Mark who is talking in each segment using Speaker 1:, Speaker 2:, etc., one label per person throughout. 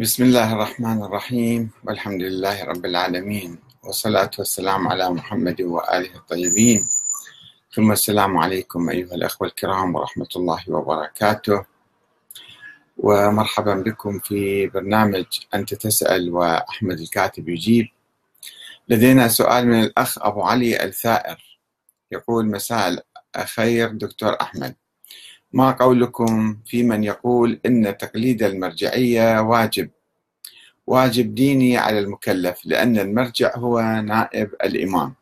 Speaker 1: بسم الله الرحمن الرحيم. والحمد لله رب العالمين. والصلاة والسلام على محمد وآله الطيبين. ثم السلام عليكم أيها الأخوة الكرام ورحمة الله وبركاته. ومرحبا بكم في برنامج أنت تسأل وأحمد الكاتب يجيب. لدينا سؤال من الأخ أبو علي الثائر. يقول مساء الخير دكتور أحمد. ما قولكم في من يقول إن تقليد المرجعية واجب واجب ديني على المكلف لأن المرجع هو نائب الإمام.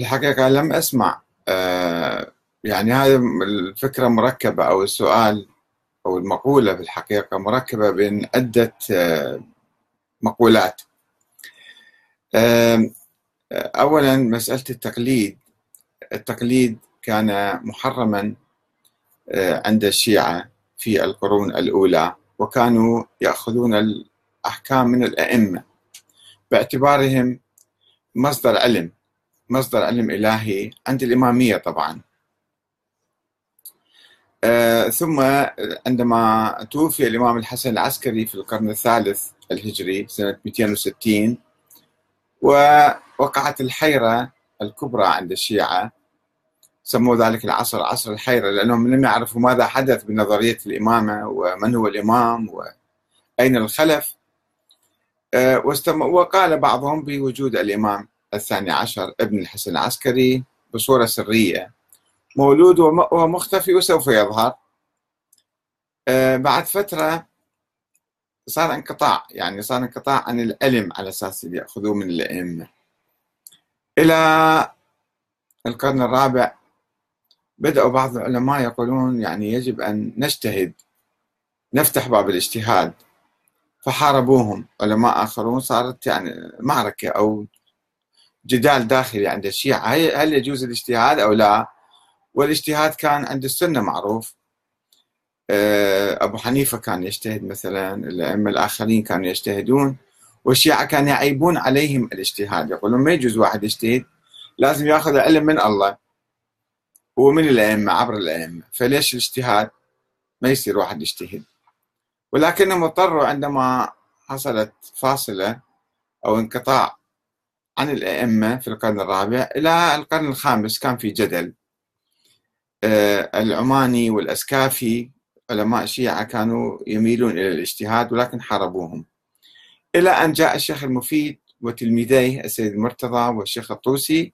Speaker 1: الحقيقة لم أسمع آه، يعني هذه الفكرة مركبة أو السؤال أو المقولة في الحقيقة مركبة بين عدة آه، مقولات. آه، أولا مسألة التقليد التقليد كان محرما آه، عند الشيعة في القرون الأولى وكانوا يأخذون الأحكام من الأئمة باعتبارهم مصدر علم مصدر علم إلهي عند الإمامية طبعا. آه، ثم عندما توفي الإمام الحسن العسكري في القرن الثالث الهجري سنة 260 ووقعت الحيرة الكبرى عند الشيعة سموا ذلك العصر عصر الحيرة لأنهم لم يعرفوا ماذا حدث بنظرية الإمامة ومن هو الإمام وأين الخلف. آه، وقال بعضهم بوجود الإمام الثاني عشر ابن الحسن العسكري بصورة سرية. مولود ومختفي وسوف يظهر. آه، بعد فترة صار انقطاع يعني صار انقطاع عن العلم على أساس يأخذوه من الأئمة. إلى القرن الرابع بدأوا بعض العلماء يقولون يعني يجب أن نجتهد نفتح باب الاجتهاد. فحاربوهم. علماء آخرون صارت يعني معركة أو جدال داخلي عند الشيعة. هل يجوز الاجتهاد أو لا؟ والاجتهاد كان عند السنة معروف. آه، أبو حنيفة كان يجتهد مثلا الأئمة الآخرين كانوا يجتهدون. والشيعة كانوا يعيبون عليهم الاجتهاد. يقولون ما يجوز واحد يجتهد لازم يأخذ العلم من الله. ومن الأئمة عبر الأئمة. فليش الاجتهاد؟ ما يصير واحد يجتهد. ولكنهم اضطروا عندما حصلت فاصلة أو انقطاع عن الأئمة في القرن الرابع إلى القرن الخامس كان في جدل. آه، العماني والأسكافي علماء الشيعة كانوا يميلون إلى الاجتهاد ولكن حاربوهم. إلى أن جاء الشيخ المفيد وتلميذيه السيد المرتضى والشيخ الطوسي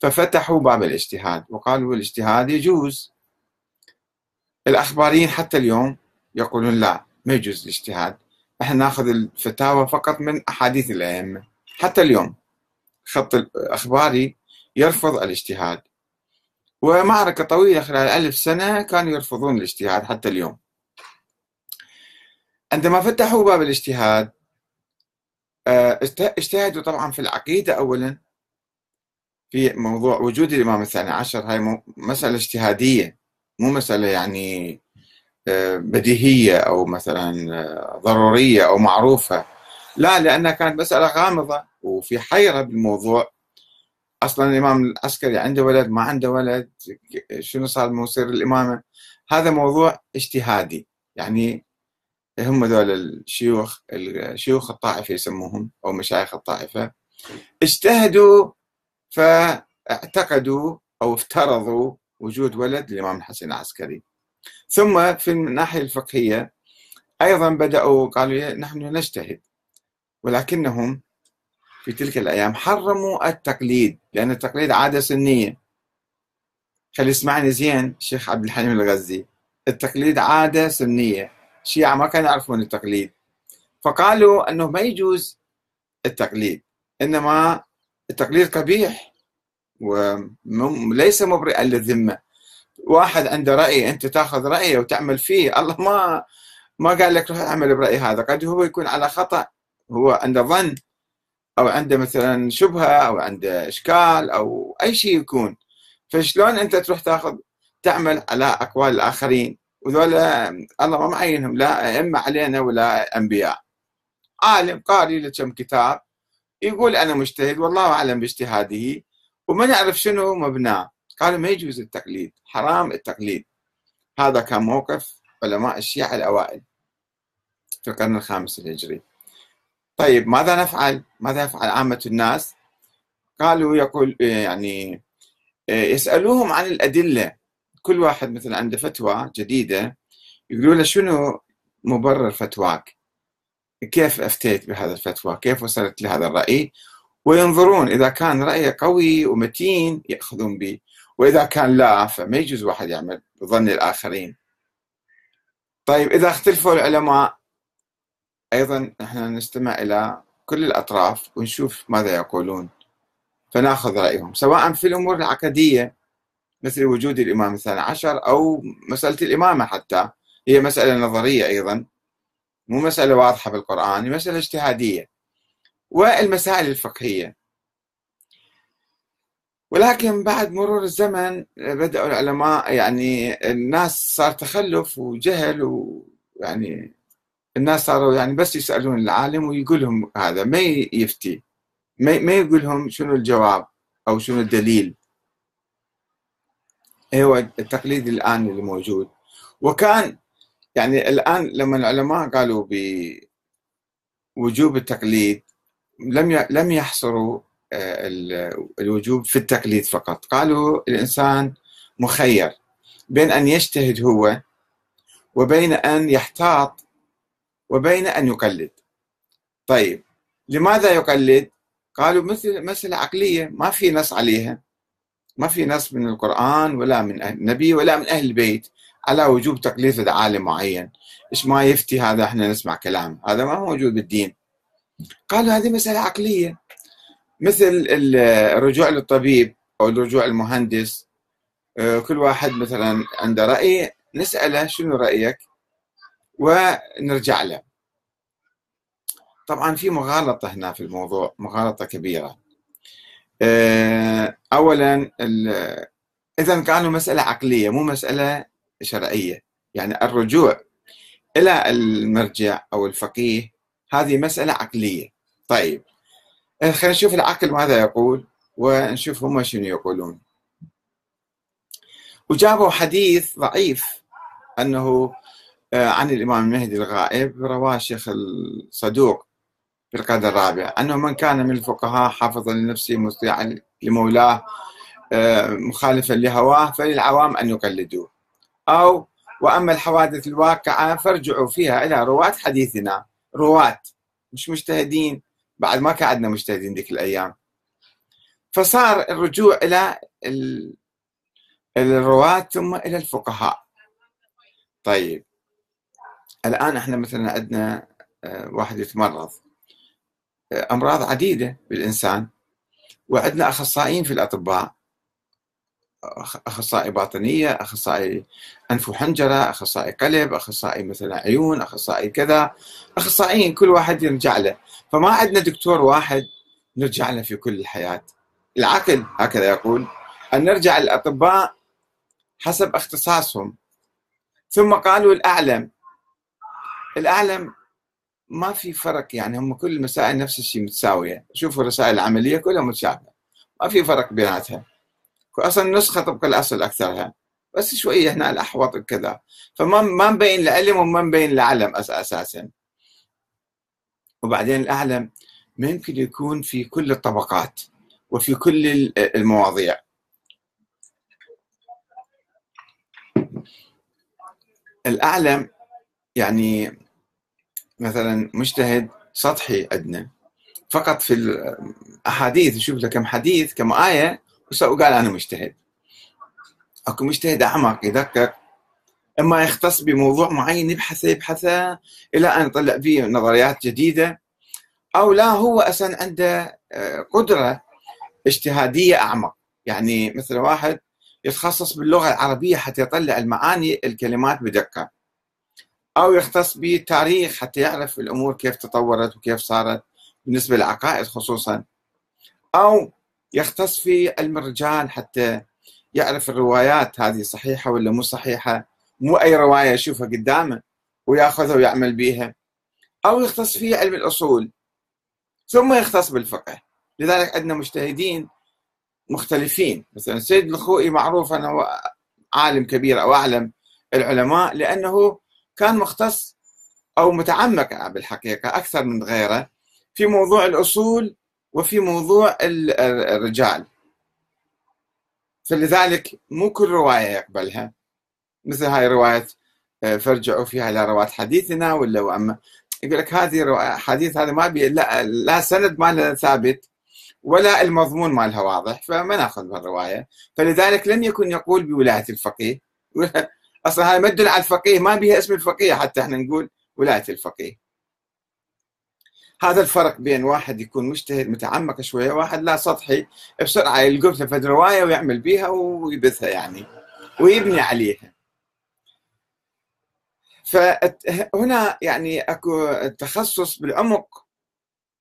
Speaker 1: ففتحوا باب الاجتهاد وقالوا الاجتهاد يجوز. الأخباريين حتى اليوم يقولون لا ما يجوز الاجتهاد. إحنا ناخذ الفتاوى فقط من أحاديث الأئمة. حتى اليوم خط الأخباري يرفض الاجتهاد. ومعركة طويلة خلال ألف سنة كانوا يرفضون الاجتهاد حتى اليوم. عندما فتحوا باب الاجتهاد آه، اجتهدوا طبعا في العقيدة أولا. في موضوع وجود الإمام الثاني عشر هاي مسألة اجتهادية مو مسألة يعني آه، بديهية أو مثلا آه، ضرورية أو معروفة. لا لأنها كانت مسألة غامضة. وفي حيرة بالموضوع. أصلا الإمام العسكري عنده ولد ما عنده ولد شنو صار مصير الإمامة؟ هذا موضوع اجتهادي. يعني هم ذول الشيوخ الشيوخ الطائفة يسموهم أو مشايخ الطائفة اجتهدوا فاعتقدوا أو افترضوا وجود ولد للإمام الحسن العسكري. ثم في الناحية الفقهية أيضا بدأوا قالوا نحن نجتهد ولكنهم في تلك الأيام حرموا التقليد لأن التقليد عادة سنية. خلي اسمعني زين الشيخ عبد الحليم الغزي. التقليد عادة سنية. الشيعة ما كانوا يعرفون التقليد. فقالوا أنه ما يجوز التقليد إنما التقليد قبيح. وليس مبرئا للذمة. واحد عنده رأي أنت تأخذ رأيه وتعمل فيه. الله ما ما قال لك روح اعمل برأي هذا. قد هو يكون على خطأ. هو عنده ظن أو عنده مثلا شبهة أو عنده إشكال أو أي شيء يكون. فشلون أنت تروح تأخذ تعمل على أقوال الآخرين؟ وذولا الله ما معينهم. لا أئمة علينا ولا أنبياء. عالم قاري له كم كتاب يقول أنا مجتهد والله أعلم باجتهاده. وما نعرف شنو مبناه قالوا ما يجوز التقليد حرام التقليد هذا كان موقف علماء الشيعة الأوائل في القرن الخامس الهجري طيب ماذا نفعل؟ ماذا يفعل عامة الناس؟ قالوا يقول يعني يسألوهم عن الأدلة كل واحد مثلا عنده فتوى جديدة يقولوا له شنو مبرر فتواك؟ كيف أفتيت بهذا الفتوى؟ كيف وصلت لهذا الرأي؟ وينظرون إذا كان رأيه قوي ومتين يأخذون به. وإذا كان لا فما يجوز واحد يعمل بظن الآخرين. طيب إذا اختلفوا العلماء أيضا نحن نستمع إلى كل الأطراف ونشوف ماذا يقولون. فنأخذ رأيهم سواء في الأمور العقدية مثل وجود الإمام الثاني عشر أو مسألة الإمامة حتى. هي مسألة نظرية أيضا مو مسألة واضحة بالقرآن هي مسألة اجتهادية. والمسائل الفقهية. ولكن بعد مرور الزمن بدأوا العلماء يعني الناس صار تخلف وجهل ويعني الناس صاروا يعني بس يسألون العالم ويقول لهم هذا ما يفتي ما يقول لهم شنو الجواب أو شنو الدليل. هو التقليد الآن اللي موجود. وكان يعني الآن لما العلماء قالوا بوجوب التقليد لم لم يحصروا آه، الوجوب في التقليد فقط. قالوا الإنسان مخير. بين أن يجتهد هو وبين أن يحتاط وبين أن يقلد. طيب لماذا يقلد؟ قالوا مثل مسألة عقلية ما في نص عليها. ما في نص من القرآن ولا من النبي ولا من أهل البيت على وجوب تقليد عالم معين. إيش ما يفتي هذا إحنا نسمع كلام. هذا ما موجود بالدين. قالوا هذه مسألة عقلية. مثل الرجوع للطبيب أو الرجوع المهندس آه، كل واحد مثلا عنده رأي نسأله شنو رأيك ونرجع له. طبعا في مغالطة هنا في الموضوع مغالطة كبيرة. آه، أولا إذا كانوا مسألة عقلية مو مسألة شرعية. يعني الرجوع إلى المرجع أو الفقيه هذه مسألة عقلية. طيب آه، خلينا نشوف العقل ماذا يقول ونشوف هم شنو يقولون. وجابوا حديث ضعيف أنه آه، عن الإمام المهدي الغائب رواه الشيخ الصدوق في القرن الرابع أنه من كان من الفقهاء حافظا لنفسه مطيعا لمولاه آه، مخالفا لهواه فللعوام أن يقلدوه. أو وأما الحوادث الواقعة فارجعوا فيها إلى رواة حديثنا. رواة مش مجتهدين. بعد ما كان عندنا مجتهدين ذيك الأيام. فصار الرجوع إلى الرواة ثم إلى الفقهاء. طيب. الآن إحنا مثلا عندنا آه، واحد يتمرض. آه، أمراض عديدة بالإنسان. وعندنا أخصائيين في الأطباء. أخصائي باطنية أخصائي أنف وحنجرة أخصائي قلب أخصائي مثلا عيون أخصائي كذا أخصائيين كل واحد يرجع له. فما عندنا دكتور واحد نرجع له في كل الحياة. العقل هكذا يقول أن نرجع للاطباء حسب اختصاصهم. ثم قالوا الأعلم. الأعلم ما في فرق يعني هم كل المسائل نفس الشيء متساوية. شوفوا الرسائل العملية كلها متشابهة. ما في فرق بيناتها أصلا نسخه طبق الاصل اكثرها بس شوية هنا الأحوط كذا فما ما مبين العلم وما مبين العلم أساسا. وبعدين الأعلم ما يمكن يكون في كل الطبقات وفي كل المواضيع. الأعلم يعني مثلا مجتهد سطحي عندنا. فقط في الأحاديث يشوف له كم حديث كم آية وقال أنا مجتهد. أكو مجتهد أعمق يدقق إما يختص بموضوع معين يبحثه يبحثه إلى أن يطلع فيه نظريات جديدة أو لا هو أصلا عنده آه، قدرة اجتهادية أعمق. يعني مثل واحد يتخصص باللغة العربية حتى يطلع المعاني الكلمات بدقة. أو يختص بالتاريخ حتى يعرف الأمور كيف تطورت وكيف صارت بالنسبة للعقائد خصوصا. أو يختص في علم الرجال حتى يعرف الروايات هذه صحيحة ولا مو صحيحة. مو أي رواية يشوفها قدامه ويأخذها ويعمل بها أو يختص في علم الأصول. ثم يختص بالفقه. لذلك عندنا مجتهدين مختلفين. مثلا سيد الخوئي معروف أنه عالم كبير أو أعلم العلماء لأنه كان مختص أو متعمق بالحقيقة أكثر من غيره في موضوع الأصول وفي موضوع الرجال. فلذلك مو كل رواية يقبلها. مثل هاي رواية آه، فارجعوا فيها إلى رواة حديثنا ولا وأما. يقول لك هذه حديث هذا ما بي لا, لا سند مالها ثابت ولا المضمون مالها واضح فما نأخذ بالرواية فلذلك لم يكن يقول بولاية الفقيه. أصلا هاي مد على الفقيه ما بها اسم الفقيه حتى إحنا نقول ولاية الفقيه. هذا الفرق بين واحد يكون مجتهد متعمق شوية واحد لا سطحي بسرعة يلقط له روايه ويعمل بيها ويبثها يعني ويبني عليها. فهنا يعني أكو تخصص بالعمق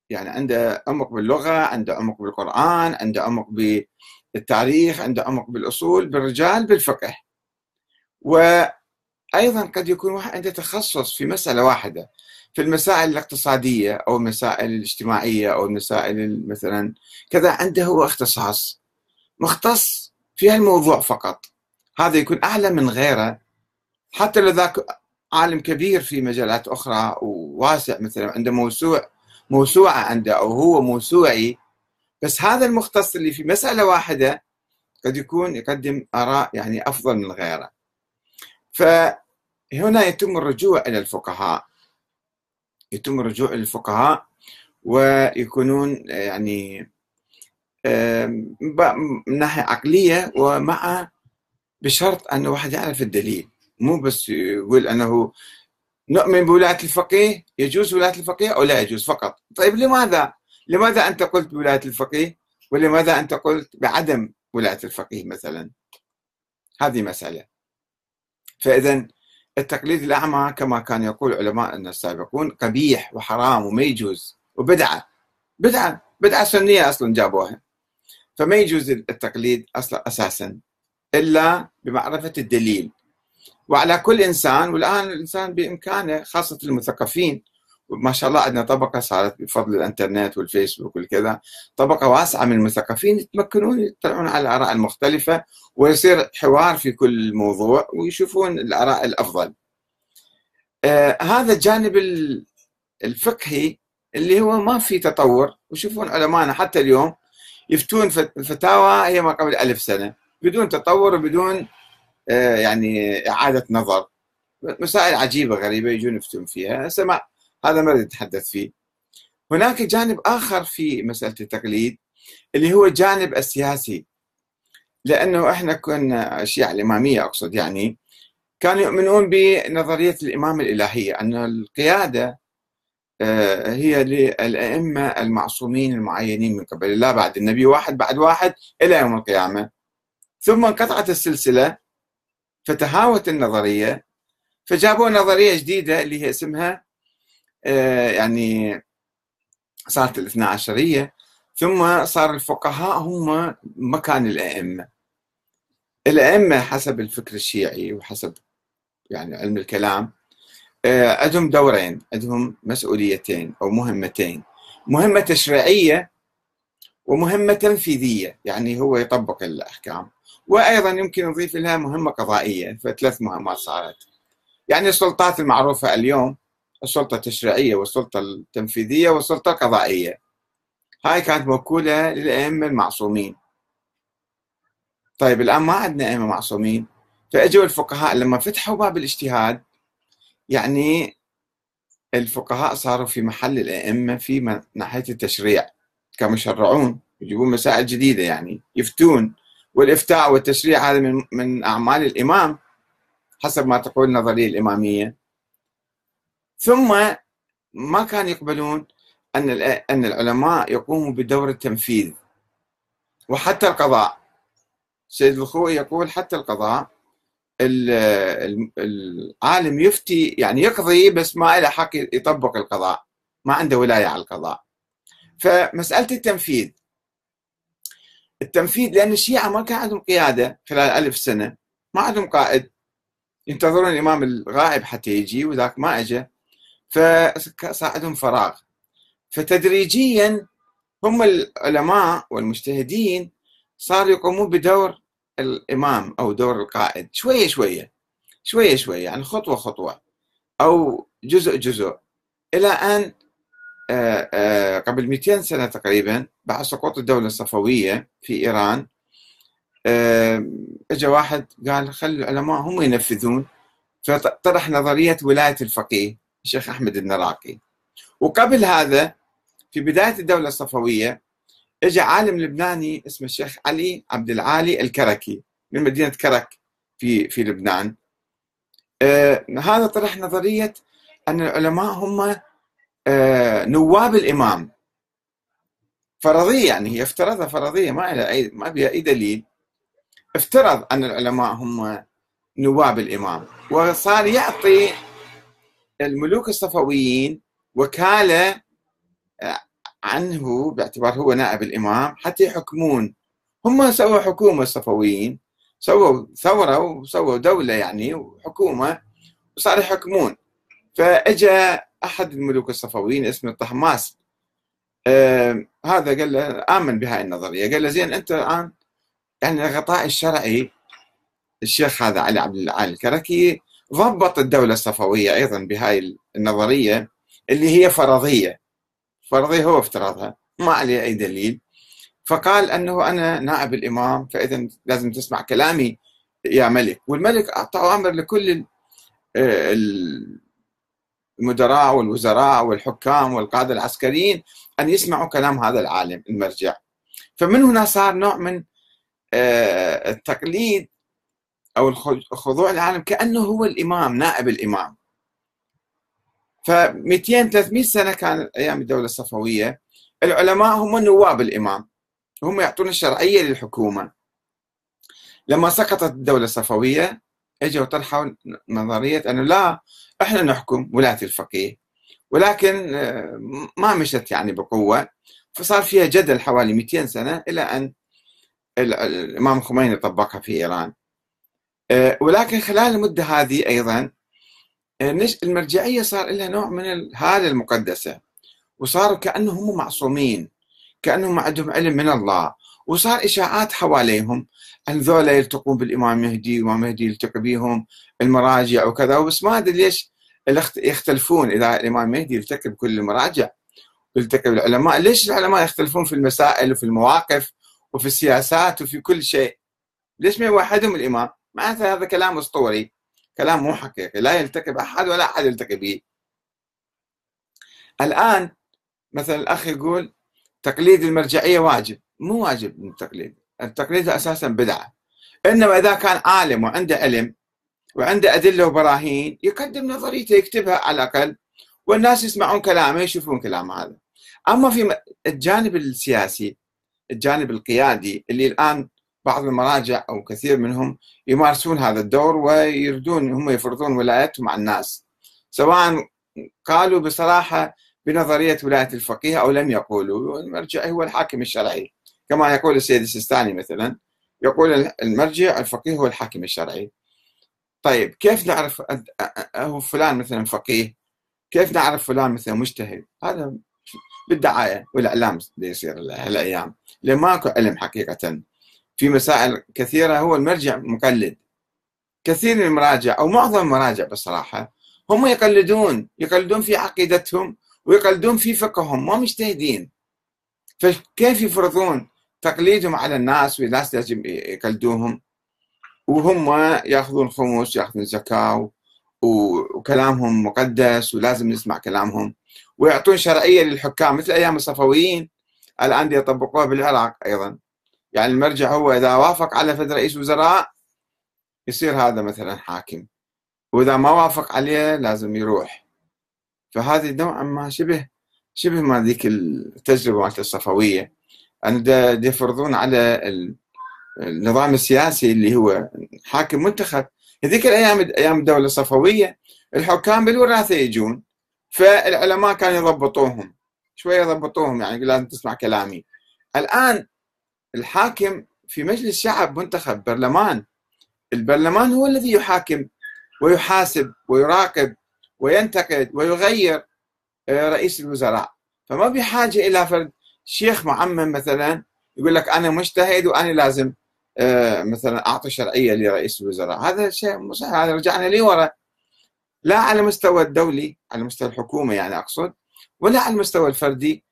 Speaker 1: يعني عنده عمق باللغة عنده عمق بالقرآن عنده عمق بالتاريخ عنده عمق بالأصول بالرجال بالفقه. وأيضا قد يكون واحد عنده تخصص في مسألة واحدة. في المسائل الاقتصادية أو المسائل الاجتماعية أو المسائل مثلا كذا عنده هو اختصاص. مختص في هالموضوع فقط. هذا يكون أعلى من غيره. حتى لو ذاك عالم كبير في مجالات أخرى وواسع مثلا عنده موسوع موسوعة عنده أو هو موسوعي بس هذا المختص اللي في مسألة واحدة قد يكون يقدم آراء يعني أفضل من غيره. فهنا يتم الرجوع إلى الفقهاء. يتم الرجوع إلى الفقهاء ويكونون يعني من ناحية عقلية ومع بشرط أن واحد يعرف الدليل. مو بس يقول أنه نؤمن بولاية الفقيه يجوز ولاية الفقيه أو لا يجوز فقط. طيب لماذا؟ لماذا أنت قلت بولاية الفقيه ولماذا أنت قلت بعدم ولاية الفقيه مثلا؟ هذه مسألة. فإذا التقليد الأعمى كما كان يقول علماء السابقون قبيح وحرام وما يجوز وبدعة. بدعة بدعة سنية أصلا جابوها فما يجوز التقليد أصلا أساسا إلا بمعرفة الدليل. وعلى كل إنسان والآن الإنسان بإمكانه خاصة المثقفين ما شاء الله عندنا طبقة صارت بفضل الإنترنت والفيسبوك والكذا. طبقة واسعة من المثقفين يتمكنون يطلعون على الآراء المختلفة ويصير حوار في كل موضوع ويشوفون الآراء الأفضل. آه هذا الجانب الفقهي اللي هو ما في تطور ويشوفون علماءنا حتى اليوم يفتون فتاوى هي ما قبل ألف سنة. بدون تطور وبدون آه يعني إعادة نظر. مسائل عجيبة غريبة يجون يفتون فيها. سمع هذا ما نتحدث فيه. هناك جانب آخر في مسألة التقليد اللي هو الجانب السياسي. لأنه إحنا كنا الشيعة الإمامية أقصد يعني كانوا يؤمنون بنظرية الإمامة الإلهية أن القيادة آه، هي للأئمة المعصومين المعينين من قبل الله بعد النبي واحد بعد واحد إلى يوم القيامة. ثم انقطعت السلسلة فتهاوت النظرية فجابوا نظرية جديدة اللي هي اسمها يعني صارت الاثنا عشرية ثم صار الفقهاء هم مكان الأئمة. الأئمة حسب الفكر الشيعي وحسب يعني علم الكلام آه، عندهم دورين عندهم مسؤوليتين أو مهمتين. مهمة تشريعية ومهمة تنفيذية يعني هو يطبق الأحكام. وأيضا يمكن نضيف لها مهمة قضائية فثلاث مهمات صارت. يعني السلطات المعروفة اليوم السلطة التشريعية والسلطة التنفيذية والسلطة القضائية. هاي كانت موكولة للأئمة المعصومين. طيب الآن ما عندنا أئمة معصومين. فأجوا الفقهاء لما فتحوا باب الاجتهاد يعني الفقهاء صاروا في محل الأئمة في ناحية التشريع كانوا يشرعون يجيبون مسائل جديدة يعني يفتون. والإفتاء والتشريع هذا من من أعمال الإمام حسب ما تقول النظرية الإمامية. ثم ما كانوا يقبلون أن أن العلماء يقوموا بدور التنفيذ وحتى القضاء. سيد الخوئي يقول حتى القضاء العالم يفتي يعني يقضي بس ما له حق يطبق القضاء ما عنده ولاية على القضاء. فمسألة التنفيذ. التنفيذ لأن الشيعة ما كان عندهم قيادة خلال ألف سنة ما عندهم قائد. ينتظرون الإمام الغائب حتى يجي وذاك ما أجى فصار فراغ. فتدريجيا هم العلماء والمجتهدين صاروا يقومون بدور الإمام أو دور القائد. شوية شوية شوية شوية يعني خطوة خطوة أو جزء جزء. إلى أن آه، آه، قبل 200 سنة تقريبا بعد سقوط الدولة الصفوية في إيران. آه، اجى واحد قال خلي العلماء هم ينفذون. فطرح نظرية ولاية الفقيه. الشيخ أحمد النراقي وقبل هذا في بداية الدولة الصفوية اجى عالم لبناني اسمه الشيخ علي عبد العالي الكركي من مدينة كرك في في لبنان. آه هذا طرح نظرية أن العلماء هم آه نواب الإمام. فرضية يعني هي افترضها فرضية ما لها أي ما بها أي دليل. افترض أن العلماء هم نواب الإمام. وصار يعطي الملوك الصفويين وكالة آه، عنه باعتبار هو نائب الإمام حتى يحكمون. هم سووا حكومة الصفويين سووا ثورة وسووا دولة يعني وحكومة وصاروا يحكمون. فاجى أحد الملوك الصفويين اسمه الطهماس آه هذا قال له آمن بهاي النظرية. قال له زين أنت الآن يعني الغطاء الشرعي الشيخ هذا علي عبد العال الكركي ضبط الدولة الصفوية أيضا بهاي النظرية اللي هي فرضية. فرضية هو افترضها ما عليه أي دليل. فقال أنه أنا نائب الإمام فإذا لازم تسمع كلامي يا ملك. والملك أعطى أمر لكل المدراء والوزراء والحكام والقادة العسكريين أن يسمعوا كلام هذا العالم المرجع. فمن هنا صار نوع من آه، التقليد أو الخضوع للعالم كأنه هو الإمام نائب الإمام. ف 200 300 سنة كان أيام الدولة الصفوية العلماء هم نواب الإمام. هم يعطون الشرعية للحكومة. لما سقطت الدولة الصفوية إجوا طرحوا نظرية أنه لا إحنا نحكم ولاية الفقيه. ولكن آه، ما مشت يعني بقوة. فصار فيها جدل حوالي 200 سنة إلى أن الإمام الخميني طبقها في إيران. آه، ولكن خلال المدة هذه أيضا آه، المرجعية صار لها نوع من الهالة المقدسة وصاروا كأنهم معصومين كأنهم عندهم علم من الله وصار إشاعات حواليهم أن ذولا يلتقون بالإمام مهدي وما مهدي يلتقي بهم المراجع وكذا بس ما أدري ليش يختلفون إذا الإمام مهدي يلتقي بكل المراجع يلتقي بالعلماء ليش العلماء يختلفون في المسائل وفي المواقف وفي السياسات وفي كل شيء؟ ليش ما يوحدهم الإمام معناته هذا كلام أسطوري كلام مو حقيقي لا يلتقي بأحد ولا أحد يلتقي به. الآن مثلا الأخ يقول تقليد المرجعية واجب مو واجب التقليد التقليد أساسا بدعة. إنما إذا كان عالم وعنده علم وعنده أدلة وبراهين يقدم نظريته يكتبها على الأقل والناس يسمعون كلامه يشوفون كلامه هذا. أما في الجانب السياسي الجانب القيادي اللي الآن بعض المراجع أو كثير منهم يمارسون هذا الدور ويريدون هم يفرضون ولايتهم على الناس. سواء قالوا بصراحة بنظرية ولاية الفقيه أو لم يقولوا المرجع هو الحاكم الشرعي. كما يقول السيد السيستاني مثلا يقول المرجع الفقيه هو الحاكم الشرعي. طيب كيف نعرف هو فلان مثلا فقيه؟ كيف نعرف فلان مثلا مجتهد؟ هذا بالدعاية والإعلام يصير هالأيام لأن ماكو علم حقيقة. في مسائل كثيرة هو المرجع مقلد. كثير المراجع أو معظم المراجع بصراحة هم يقلدون يقلدون في عقيدتهم ويقلدون في فقههم ما مجتهدين. فكيف يفرضون تقليدهم على الناس والناس لازم يقلدوهم؟ وهم يأخذون خمس يأخذون زكاة وكلامهم مقدس ولازم نسمع كلامهم. ويعطون شرعية للحكام مثل أيام الصفويين الآن يطبقوها بالعراق أيضا. يعني المرجع هو إذا وافق على فد رئيس وزراء يصير هذا مثلا حاكم. وإذا ما وافق عليه لازم يروح. فهذه نوعا ما شبه شبه ما ذيك التجربة مالت الصفوية. أن يفرضون على النظام السياسي اللي هو حاكم منتخب. هذيك الأيام أيام الدولة الصفوية الحكام بالوراثة يجون. فالعلماء كانوا يضبطوهم. شوية يضبطوهم يعني لازم تسمع كلامي. الآن الحاكم في مجلس شعب منتخب برلمان. البرلمان هو الذي يحاكم ويحاسب ويراقب وينتقد ويغير آه، رئيس الوزراء. فما بحاجة إلى فرد شيخ معمم مثلا يقول لك أنا مجتهد وأنا لازم آه، مثلا أعطي شرعية لرئيس الوزراء. هذا شيء مو صحيح هذا رجعنا لورا لا على المستوى الدولي على مستوى الحكومة يعني أقصد ولا على المستوى الفردي.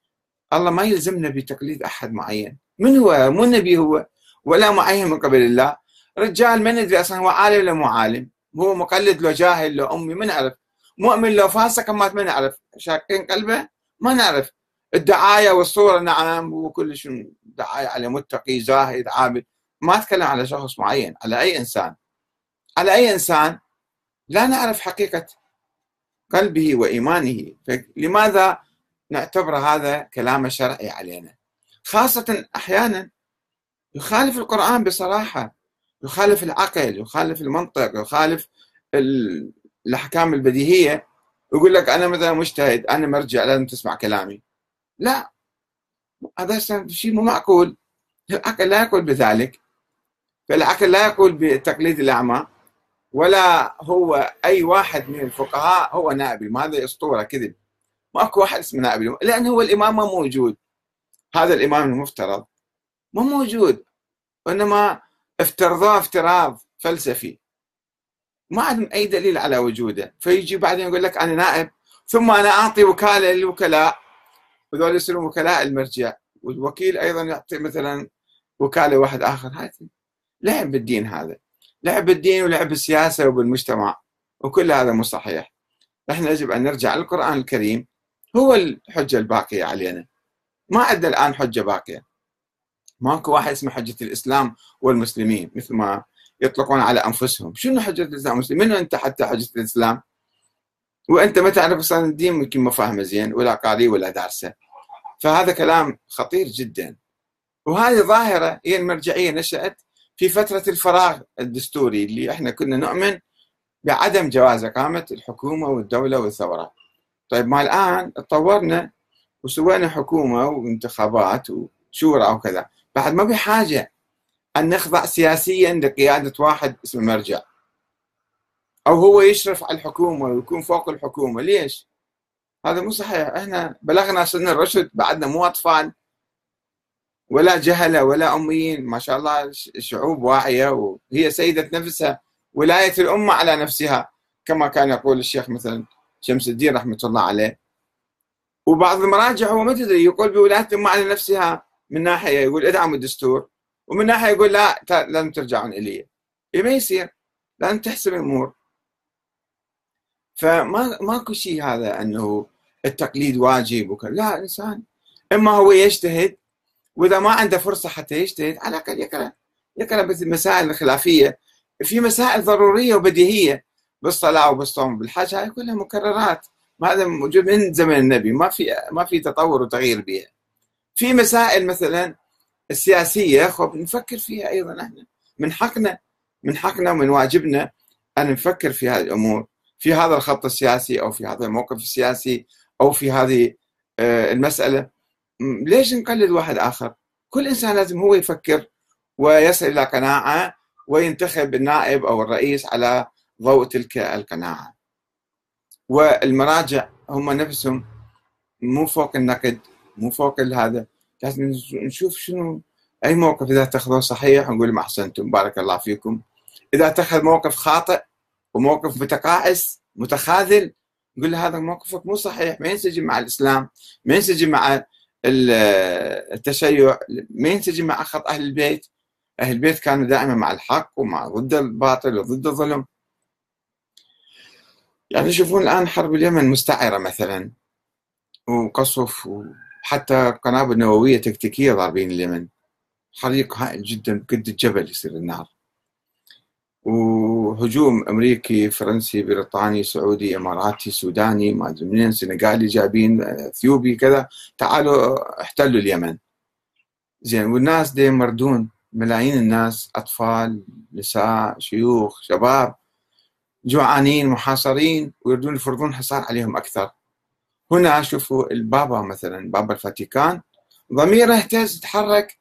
Speaker 1: الله ما يلزمنا بتقليد أحد معين. من هو؟ مو النبي هو. ولا معين من قبل الله. رجال ما ندري أصلا هو عالم ولا مو عالم. هو مقلد لو جاهل لو أمي ما نعرف. مؤمن لو فاسق ما نعرف. شاكين قلبه ما نعرف. الدعاية والصورة نعم وكل شيء دعاية على متقي زاهد عابد. ما أتكلم على شخص معين على أي إنسان. على أي إنسان لا نعرف حقيقة قلبه وإيمانه. فلماذا نعتبر هذا كلام شرعي علينا؟ خاصة أحيانا يخالف القرآن بصراحة يخالف العقل يخالف المنطق يخالف الأحكام البديهية. يقول لك أنا مثلا مجتهد؟ أنا مرجع لازم تسمع كلامي. لا. هذا شيء مو معقول. العقل لا يقول بذلك. فالعقل لا يقول بتقليد الأعمى ولا هو أي واحد من الفقهاء هو نائب هذا أسطورة كذب. ماكو واحد اسمه نائب لأن هو الإمام ما موجود. هذا الإمام المفترض. مو موجود. وإنما افترضوه افتراض فلسفي. ما عندهم أي دليل على وجوده. فيجي بعدين يقول لك أنا نائب ثم أنا أعطي وكالة للوكلاء. وذول يصيرون وكلاء المرجع. والوكيل أيضا يعطي مثلا وكالة واحد آخر. هذا لعب بالدين هذا. لعب بالدين ولعب بالسياسة وبالمجتمع. وكل هذا مو صحيح. نحن يجب أن نرجع. للقرآن الكريم هو الحجة الباقية علينا. ما عندنا الآن حجة باقية. ماكو واحد اسمه حجة الإسلام والمسلمين مثل ما يطلقون على أنفسهم. شنو حجة الإسلام والمسلمين؟ من أنت حتى حجة الإسلام؟ وأنت ما تعرف أصلا الدين يمكن ما فاهمه زين ولا قاري ولا دارسه. فهذا كلام خطير جدا. وهذه ظاهرة هي المرجعية نشأت في فترة الفراغ الدستوري اللي إحنا كنا نؤمن بعدم جواز إقامة الحكومة والدولة والثورة. طيب ما الآن تطورنا وسوينا حكومة وانتخابات وشورى وكذا. بعد ما بحاجة أن نخضع سياسيا لقيادة واحد اسمه مرجع. أو هو يشرف على الحكومة ويكون فوق الحكومة. ليش؟ هذا مو صحيح. إحنا بلغنا سن الرشد بعدنا مو أطفال ولا جهلة ولا أميين. ما شاء الله شعوب واعية وهي سيدة نفسها ولاية الأمة على نفسها. كما كان يقول الشيخ مثلا شمس الدين رحمة الله عليه. وبعض المراجع هو ما تدري يقول الأمة على نفسها من ناحية يقول ادعموا الدستور ومن ناحية يقول لا لازم ترجعون إلي. إيه ما يصير؟ لازم تحسب الأمور. فما ماكو شيء هذا أنه التقليد واجب وكذا. لا الإنسان إما هو يجتهد وإذا ما عنده فرصة حتى يجتهد على الأقل يقرأ يقرأ المسائل الخلافيه في مسائل ضرورية وبديهية بالصلاة وبالصوم وبالحج هاي كلها مكررات. هذا موجود من زمن النبي ما في ما في تطور وتغيير بها في مسائل مثلا السياسية خب نفكر فيها أيضا إحنا من حقنا من حقنا ومن واجبنا أن نفكر في هذه الأمور في هذا الخط السياسي أو في هذا الموقف السياسي أو في هذه آه، المسألة. ليش نقلد واحد آخر؟ كل إنسان لازم هو يفكر ويصل إلى قناعة وينتخب النائب أو الرئيس على ضوء تلك القناعة. والمراجع هم نفسهم مو فوق النقد مو فوق هذا. لازم نشوف شنو أي موقف إذا اتخذوه صحيح نقول ما أحسنتم بارك الله فيكم. إذا اتخذ موقف خاطئ وموقف متقاعس متخاذل نقول هذا موقفك مو صحيح ما ينسجم مع الإسلام ما ينسجم مع التشيع ما ينسجم مع خط أهل البيت. أهل البيت كانوا دائما مع الحق ومع ضد الباطل وضد الظلم. يعني يشوفون الآن حرب اليمن مستعرة مثلا وقصف وحتى قنابل نووية تكتيكية ضاربين اليمن. حريق هائل جدا قد الجبل يصير النار. وهجوم أمريكي فرنسي بريطاني سعودي إماراتي سوداني ما أدري منين سنغالي جايبين إثيوبي كذا. تعالوا احتلوا اليمن. زين والناس دي مردون ملايين الناس أطفال نساء شيوخ شباب. جوعانين محاصرين ويريدون يفرضون حصار عليهم أكثر. هنا شوفوا البابا مثلا بابا الفاتيكان. ضميره اهتز تحرك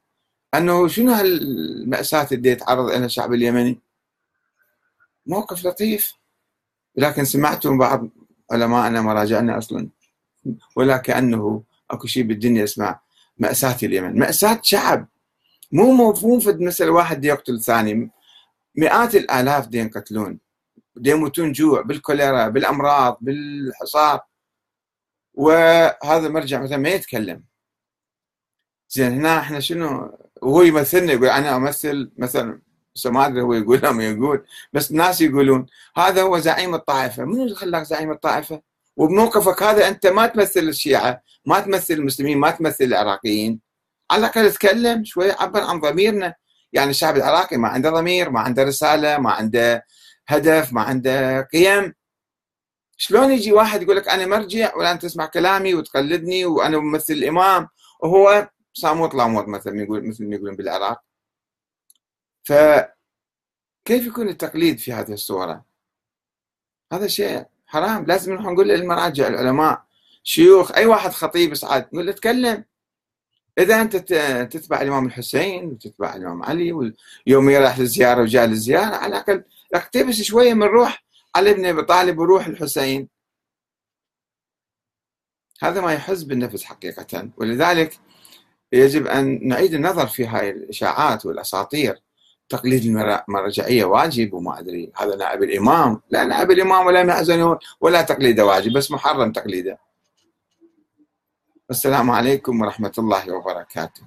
Speaker 1: أنه شنو هالمأساة اللي يتعرض لها الشعب اليمني؟ موقف لطيف. لكن سمعتم بعض علماءنا مراجعنا أصلا. ولا كانه أكو شيء بالدنيا اسمه مأساة اليمن، مأساة شعب. مو مفهوم في مسألة واحد يقتل الثاني مئات الآلاف دي ينقتلون يموتون جوع بالكوليرا بالأمراض بالحصار. وهذا المرجع مثلا ما يتكلم. زين هنا إحنا شنو؟ وهو يمثلنا يقول أنا أمثل مثلا ما أدري هو يقول ما يقول. بس الناس يقولون هذا هو زعيم الطائفة. منو اللي خلاك زعيم الطائفة؟ وبموقفك هذا أنت ما تمثل الشيعة ما تمثل المسلمين ما تمثل العراقيين. على الاقل تكلم شوي عبر عن ضميرنا. يعني الشعب العراقي ما عنده ضمير ما عنده رسالة ما عنده هدف ما عنده قيم. شلون يجي واحد يقول لك أنا مرجع ولا أنت تسمع كلامي وتقلدني وأنا ممثل الامام وهو صاموت لاموت مثل ما يقول مثل ما يقولون بالعراق. فكيف يكون التقليد في هذه الصورة؟ هذا شيء حرام. لازم نحن نقول للمراجع العلماء شيوخ أي واحد خطيب يصعد نقول له تكلم. إذا أنت تتبع الإمام الحسين وتتبع الإمام علي ويوم يروح للزيارة وجاء للزيارة على الأقل اقتبس شوية من روح علي بن أبي طالب وروح الحسين. هذا ما يحز بالنفس حقيقة ولذلك يجب أن نعيد النظر في هاي الإشاعات والأساطير. تقليد المرجعية واجب وما أدري. هذا نائب الإمام. لا نائب الإمام ولا محزن ولا تقليده واجب بس محرم تقليده. السلام عليكم ورحمة الله وبركاته.